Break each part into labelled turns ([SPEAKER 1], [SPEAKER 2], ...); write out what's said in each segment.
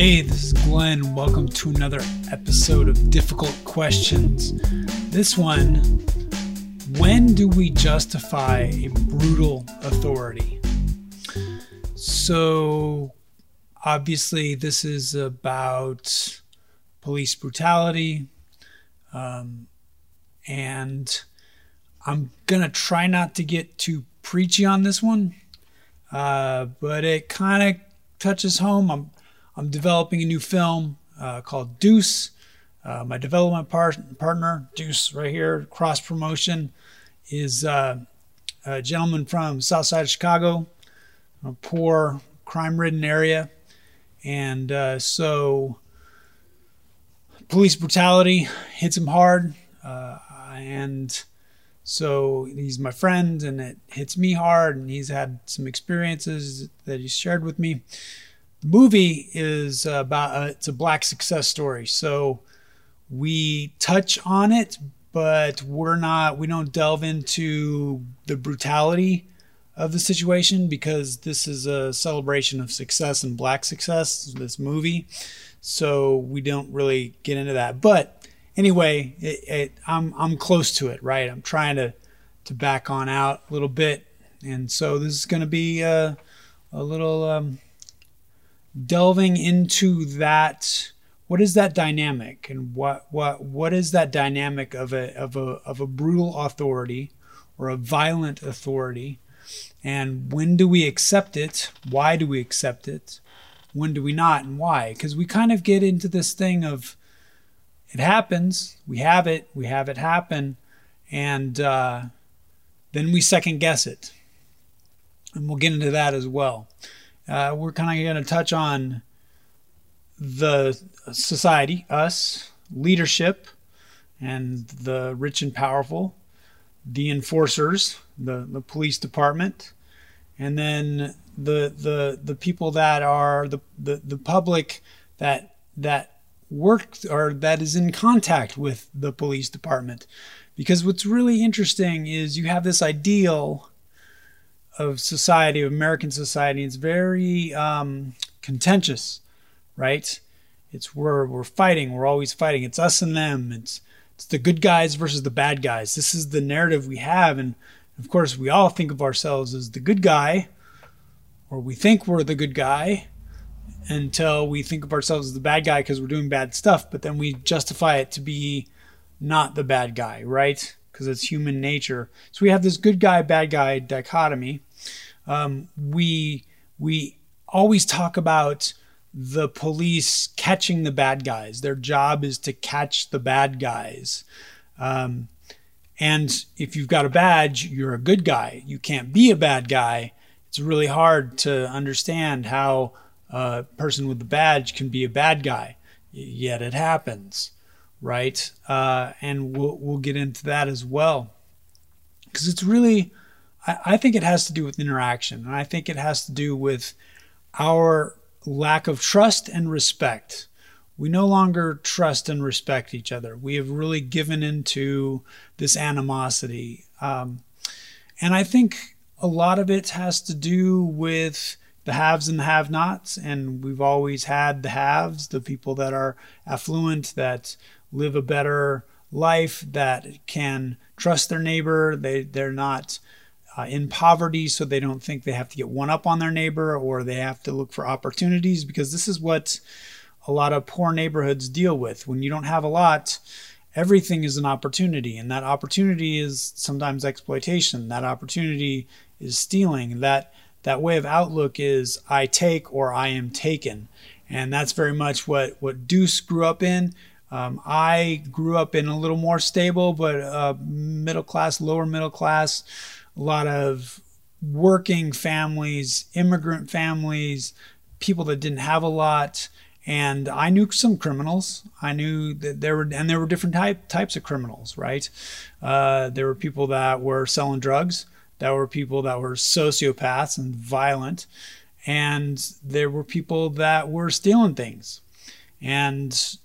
[SPEAKER 1] Hey, this is Glenn. Welcome to another episode of Difficult Questions. This one When do we justify a brutal authority? So, obviously, this is about police brutality. Um, and I'm going to try not to get too preachy on this one, uh, but it kind of touches home. I'm, I'm developing a new film uh, called Deuce. Uh, my development par- partner, Deuce, right here, cross promotion, is uh, a gentleman from South Side of Chicago, a poor, crime ridden area. And uh, so police brutality hits him hard. Uh, and so he's my friend and it hits me hard and he's had some experiences that he's shared with me movie is about it's a black success story. So we touch on it but we're not we don't delve into the brutality of the situation because this is a celebration of success and black success this movie. So we don't really get into that. But anyway, it, it, I'm I'm close to it, right? I'm trying to to back on out a little bit, and so this is going to be a, a little um, delving into that. What is that dynamic, and what what what is that dynamic of a of a of a brutal authority or a violent authority, and when do we accept it? Why do we accept it? When do we not, and why? Because we kind of get into this thing of it happens. We have it. We have it happen. And uh, then we second guess it. And we'll get into that as well. Uh, we're kind of going to touch on the society, us, leadership, and the rich and powerful, the enforcers, the, the police department, and then the the the people that are the, the, the public that that works or that is in contact with the police department. Because what's really interesting is you have this ideal of society, of American society. It's very um, contentious, right? It's where we're fighting. We're always fighting. It's us and them. It's it's the good guys versus the bad guys. This is the narrative we have, and of course, we all think of ourselves as the good guy, or we think we're the good guy, until we think of ourselves as the bad guy because we're doing bad stuff, but then we justify it to be not the bad guy, right? Because it's human nature. So we have this good guy, bad guy dichotomy. Um, we we always talk about the police catching the bad guys. Their job is to catch the bad guys. Um, and if you've got a badge, you're a good guy. You can't be a bad guy. It's really hard to understand how a person with a badge can be a bad guy, yet it happens, right? Uh, and we'll we'll get into that as well, because it's really, I, I think it has to do with interaction, and I think it has to do with our lack of trust and respect. We no longer trust and respect each other. We have really given into this animosity. Um, and I think a lot of it has to do with the haves and the have nots. And we've always had the haves, the people that are affluent, that live a better life, that can trust their neighbor. They, they're not uh, in poverty, so they don't think they have to get one up on their neighbor or they have to look for opportunities because this is what a lot of poor neighborhoods deal with. When you don't have a lot, everything is an opportunity, and that opportunity is sometimes exploitation. That opportunity is stealing. That that way of outlook is I take or I am taken. And that's very much what, what Deuce grew up in. Um, I grew up in a little more stable, but uh, middle class, lower middle class, a lot of working families, immigrant families, people that didn't have a lot. And I knew some criminals. I knew that there were, and there were different type, types of criminals, right? Uh, there were people that were selling drugs that were people that were sociopaths and violent, and there were people that were stealing things. And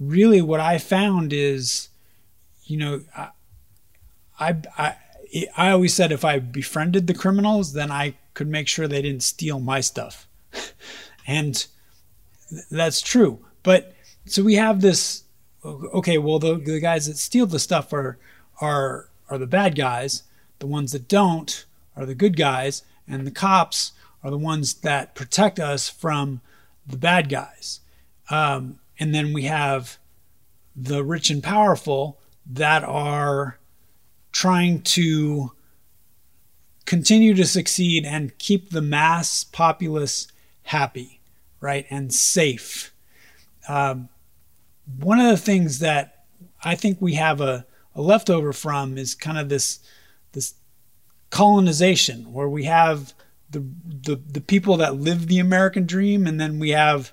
[SPEAKER 1] really, what I found is, you know, I, I, I, I always said if I befriended the criminals, then I could make sure they didn't steal my stuff. and That's true. But so we have this. Okay, well, the, the guys that steal the stuff are are are the bad guys. The ones that don't are the good guys, and the cops are the ones that protect us from the bad guys. Um, and then we have the rich and powerful that are trying to continue to succeed and keep the mass populace happy, right, and safe. Um, one of the things that I think we have a, a leftover from is kind of this this colonization where we have the, the the people that live the American dream and then we have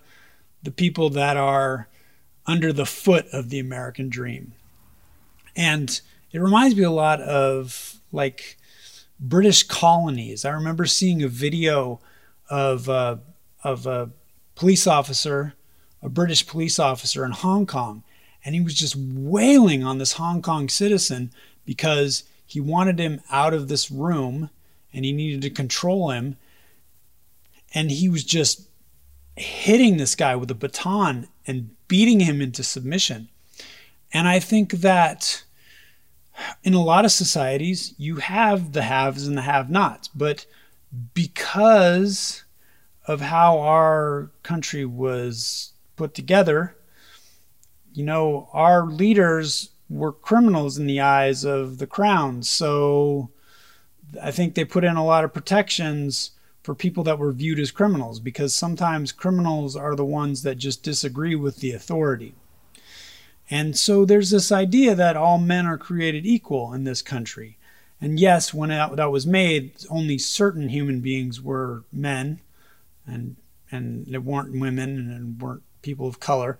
[SPEAKER 1] the people that are under the foot of the American dream. And it reminds me a lot of like British colonies. I remember seeing a video of of a police officer, a British police officer in Hong Kong, and he was just wailing on this Hong Kong citizen because he wanted him out of this room and he needed to control him. And he was just hitting this guy with a baton and beating him into submission. And I think that in a lot of societies, you have the haves and the have nots. But because of how our country was put together, you know, our leaders were criminals in the eyes of the crown. So I think they put in a lot of protections for people that were viewed as criminals because sometimes criminals are the ones that just disagree with the authority. And so there's this idea that all men are created equal in this country. And yes, when that was made, only certain human beings were men, and and it weren't women and weren't people of color.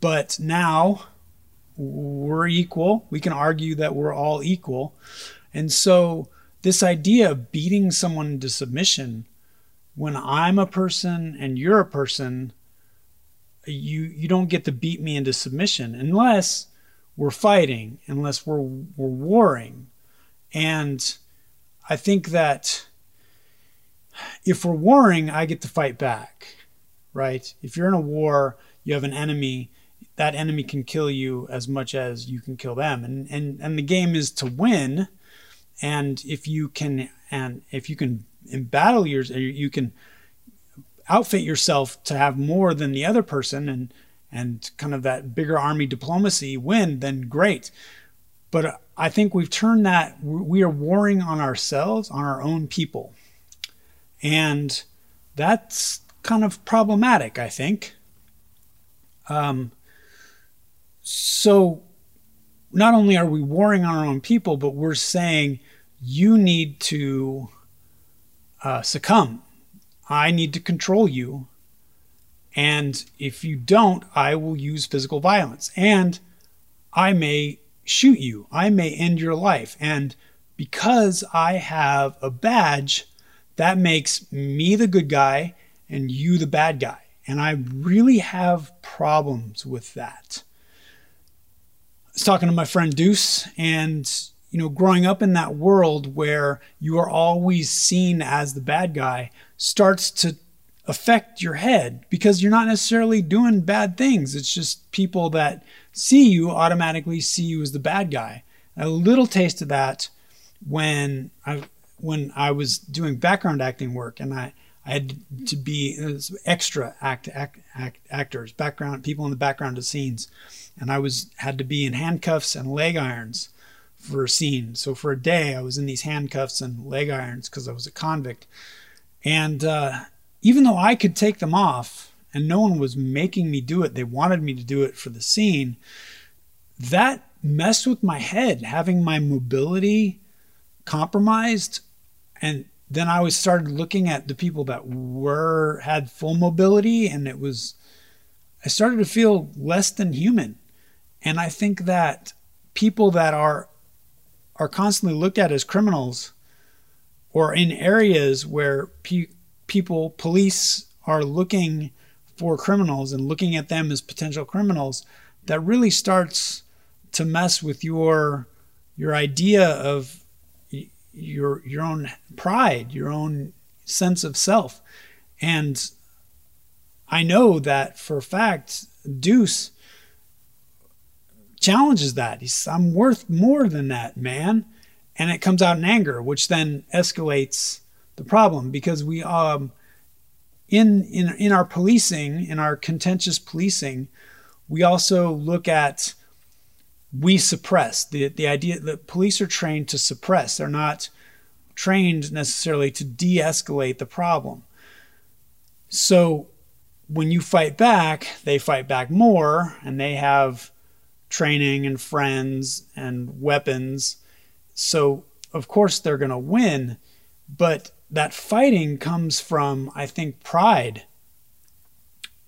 [SPEAKER 1] But now we're equal. We can argue that we're all equal. And so this idea of beating someone into submission when I'm a person and you're a person you you don't get to beat me into submission unless we're fighting, unless we're we're warring. And I think that if we're warring, I get to fight back, right? If you're in a war, you have an enemy, that enemy can kill you as much as you can kill them. And and and the game is to win. And if you can and if you can in battle yours you can outfit yourself to have more than the other person and and kind of that bigger army diplomacy win, then great. But I think we've turned that we are warring on ourselves, on our own people. And that's kind of problematic, I think. Um, so not only are we warring on our own people, but we're saying you need to uh, succumb I need to control you. And if you don't, I will use physical violence. And I may shoot you. I may end your life. And because I have a badge, that makes me the good guy and you the bad guy. And I really have problems with that. I was talking to my friend Deuce, and you know, growing up in that world where you are always seen as the bad guy starts to affect your head because you're not necessarily doing bad things. It's just people that see you automatically see you as the bad guy. A little taste of that when I when I was doing background acting work and I I had to be uh, extra act, act, act, actors, background people in the background of scenes, and I was had to be in handcuffs and leg irons for a scene. So for a day, I was in these handcuffs and leg irons because I was a convict. And uh, even though I could take them off and no one was making me do it, they wanted me to do it for the scene, that messed with my head, having my mobility compromised. And then I was started looking at the people that were had full mobility and it was I started to feel less than human. And I think that people that are are constantly looked at as criminals or in areas where pe- people, police are looking for criminals and looking at them as potential criminals, that really starts to mess with your your idea of your your own pride, your own sense of self. And I know that for a fact, Deuce challenges that. He's, I'm worth more than that, man. And it comes out in anger, which then escalates the problem because we, um, in, in, in our policing, in our contentious policing, we also look at we suppress the, the idea that police are trained to suppress. They're not trained necessarily to de escalate the problem. So when you fight back, they fight back more and they have training and friends and weapons. So, of course, they're going to win. But that fighting comes from, I think, pride.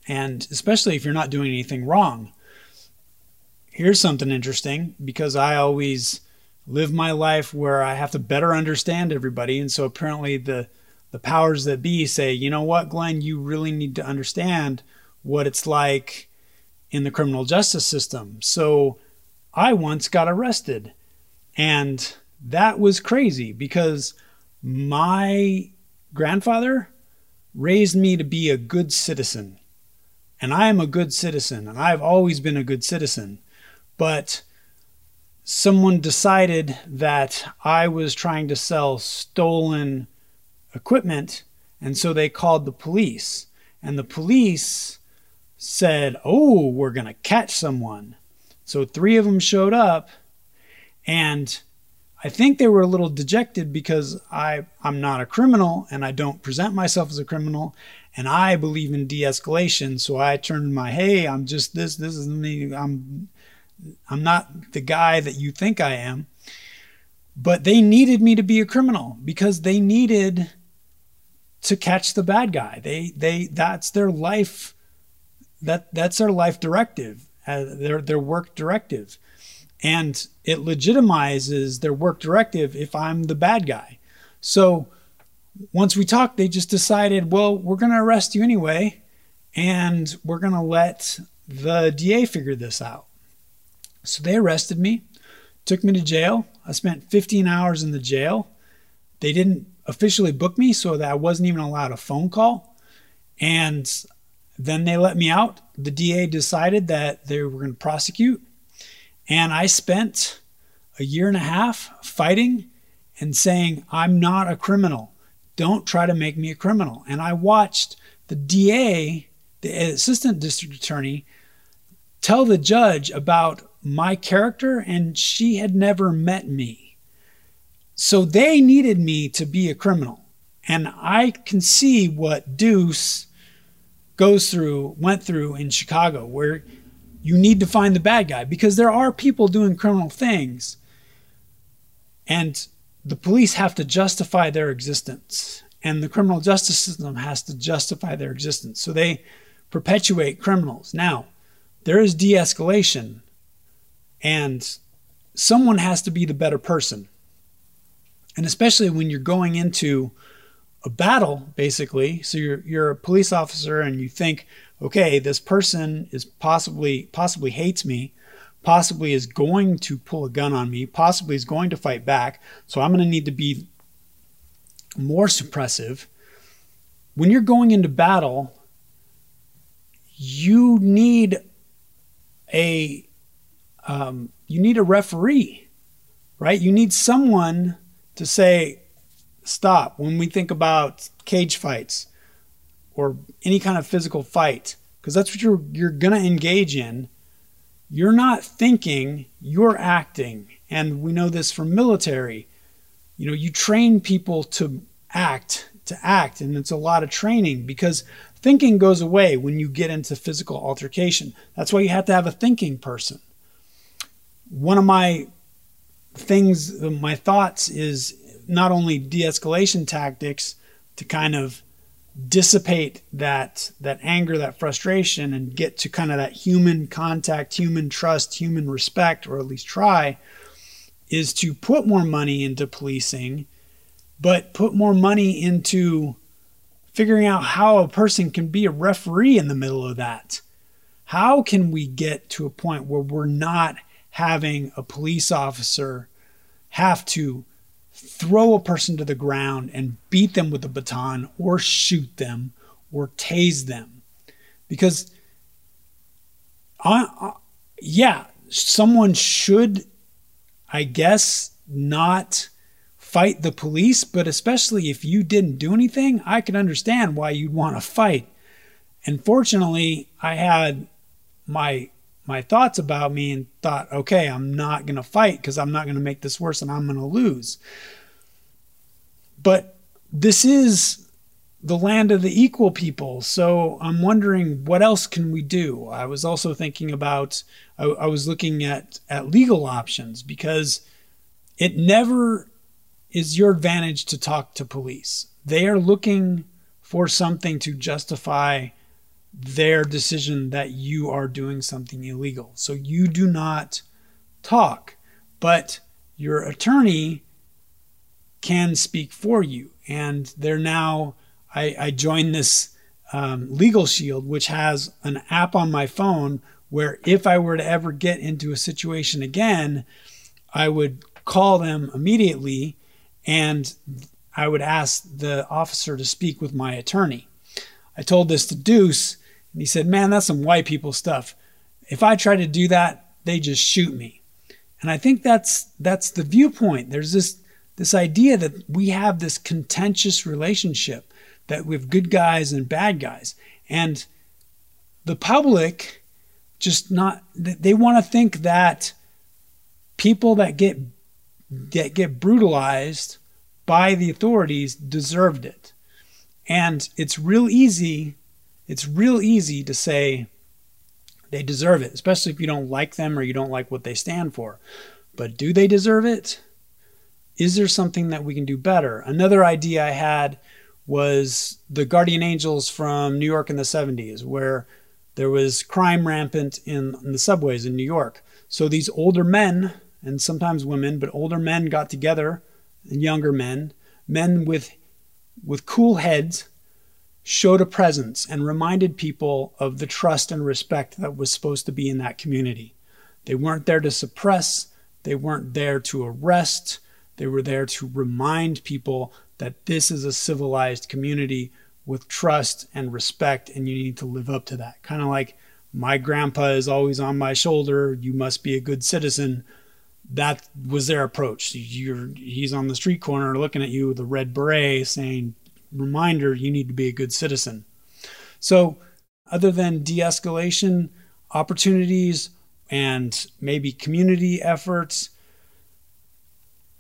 [SPEAKER 1] And especially if you're not doing anything wrong. Here's something interesting because I always live my life where I have to better understand everybody. And so apparently the the powers that be say, you know what, Glenn, you really need to understand what it's like in the criminal justice system. So I once got arrested. And that was crazy because my grandfather raised me to be a good citizen. And I am a good citizen, and I've always been a good citizen. But someone decided that I was trying to sell stolen equipment, and so they called the police. And the police said, Oh, we're going to catch someone. So three of them showed up, and I think they were a little dejected because I, I'm not a criminal and I don't present myself as a criminal. And I believe in de escalation. So I turned my, hey, I'm just this, this is me. I'm, I'm not the guy that you think I am. But they needed me to be a criminal because they needed to catch the bad guy. They they that's their life that that's their life directive, uh, their their work directive. And it legitimizes their work directive if I'm the bad guy. So once we talked, they just decided, well, we're going to arrest you anyway, and we're going to let the DA figure this out. So they arrested me, took me to jail. I spent 15 hours in the jail. They didn't officially book me, so that I wasn't even allowed a phone call. And then they let me out. The DA decided that they were going to prosecute. And I spent a year and a half fighting and saying, I'm not a criminal. Don't try to make me a criminal. And I watched the DA, the assistant district attorney, tell the judge about my character, and she had never met me. So they needed me to be a criminal. And I can see what Deuce goes through, went through in Chicago, where you need to find the bad guy because there are people doing criminal things. And the police have to justify their existence. And the criminal justice system has to justify their existence. So they perpetuate criminals. Now, there is de escalation, and someone has to be the better person. And especially when you're going into a battle, basically, so you're you're a police officer and you think, okay, this person is possibly possibly hates me, possibly is going to pull a gun on me, possibly is going to fight back, so I'm going to need to be more suppressive. When you're going into battle, you need a um, you need a referee, right? You need someone to say stop when we think about cage fights or any kind of physical fight because that's what you're you're going to engage in. You're not thinking you're acting. And we know this from military. You know you train people to act to act and it's a lot of training because thinking goes away when you get into physical altercation. That's why you have to have a thinking person. One of my things, my thoughts is not only de-escalation tactics to kind of dissipate that that anger, that frustration, and get to kind of that human contact, human trust, human respect, or at least try, is to put more money into policing, but put more money into figuring out how a person can be a referee in the middle of that. How can we get to a point where we're not having a police officer have to throw a person to the ground and beat them with a baton or shoot them or tase them. because I, I yeah, someone should, I guess, not fight the police, but especially if you didn't do anything, I can understand why you'd want to fight. And fortunately, I had my my thoughts about me and thought, okay, I'm not going to fight because I'm not going to make this worse and I'm going to lose. But this is the land of the equal people. So I'm wondering what else can we do? I was also thinking about, I, I was looking at, at legal options because it never is your advantage to talk to police. They are looking for something to justify their decision that you are doing something illegal. So you do not talk, but your attorney can speak for you. And they're now, I, I joined this um, Legal Shield, which has an app on my phone where if I were to ever get into a situation again, I would call them immediately and I would ask the officer to speak with my attorney. I told this to Deuce, and he said, Man, that's some white people stuff. If I try to do that, they just shoot me. And I think that's that's the viewpoint. There's this this idea that we have this contentious relationship that we have good guys and bad guys. And the public just not they want to think that people that get that get brutalized by the authorities deserved it. And it's real easy it's real easy to say they deserve it, especially if you don't like them or you don't like what they stand for. But do they deserve it? Is there something that we can do better? Another idea I had was the Guardian Angels from New York in the 70s, where there was crime rampant in, in the subways in New York. So these older men, and sometimes women, but older men got together, and younger men, men with with cool heads showed a presence and reminded people of the trust and respect that was supposed to be in that community. They weren't there to suppress, they weren't there to arrest, they were there to remind people that this is a civilized community with trust and respect, and you need to live up to that. Kind of like my grandpa is always on my shoulder, you must be a good citizen. That was their approach. You're, he's on the street corner looking at you with a red beret saying, reminder you need to be a good citizen. So, other than de escalation opportunities and maybe community efforts,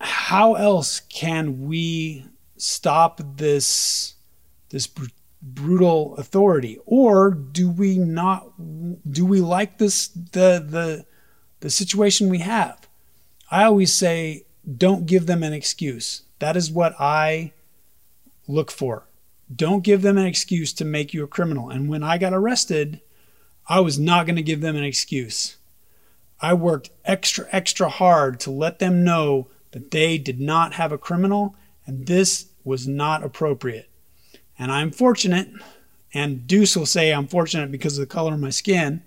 [SPEAKER 1] how else can we stop this this br- brutal authority? Or do we not do we like this the the the situation we have? I always say don't give them an excuse. That is what i look for. Don't give them an excuse to make you a criminal. And when I got arrested, I was not going to give them an excuse. I worked extra, extra hard to let them know that they did not have a criminal and this was not appropriate. And I'm fortunate, and Deuce will say I'm fortunate because of the color of my skin,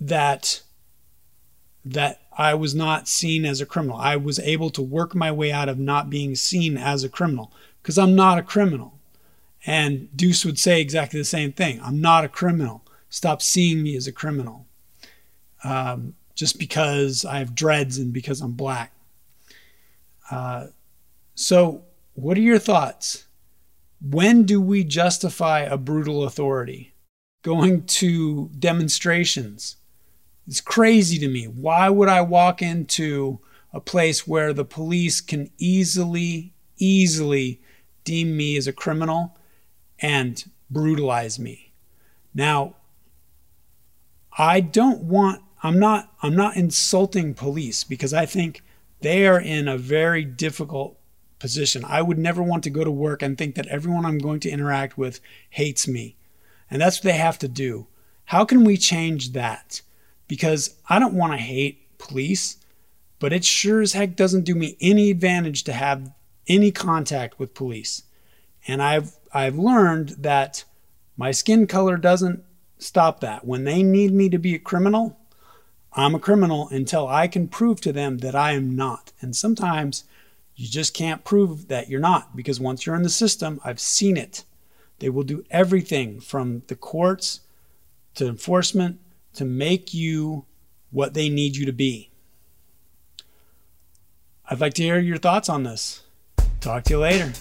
[SPEAKER 1] that that I was not seen as a criminal. I was able to work my way out of not being seen as a criminal because I'm not a criminal. And Deuce would say exactly the same thing I'm not a criminal. Stop seeing me as a criminal um, just because I have dreads and because I'm black. Uh, so, what are your thoughts? When do we justify a brutal authority? Going to demonstrations, it's crazy to me. Why would I walk into a place where the police can easily, easily deem me as a criminal and brutalize me? Now, I don't want I'm not I'm not insulting police because I think they are in a very difficult position. I would never want to go to work and think that everyone I'm going to interact with hates me. And that's what they have to do. How can we change that? Because I don't want to hate police, but it sure as heck doesn't do me any advantage to have any contact with police. And I've I've learned that my skin color doesn't stop that. When they need me to be a criminal, I'm a criminal until I can prove to them that I am not. And sometimes you just can't prove that you're not because once you're in the system, I've seen it. They will do everything from the courts to enforcement to make you what they need you to be. I'd like to hear your thoughts on this. Talk to you later.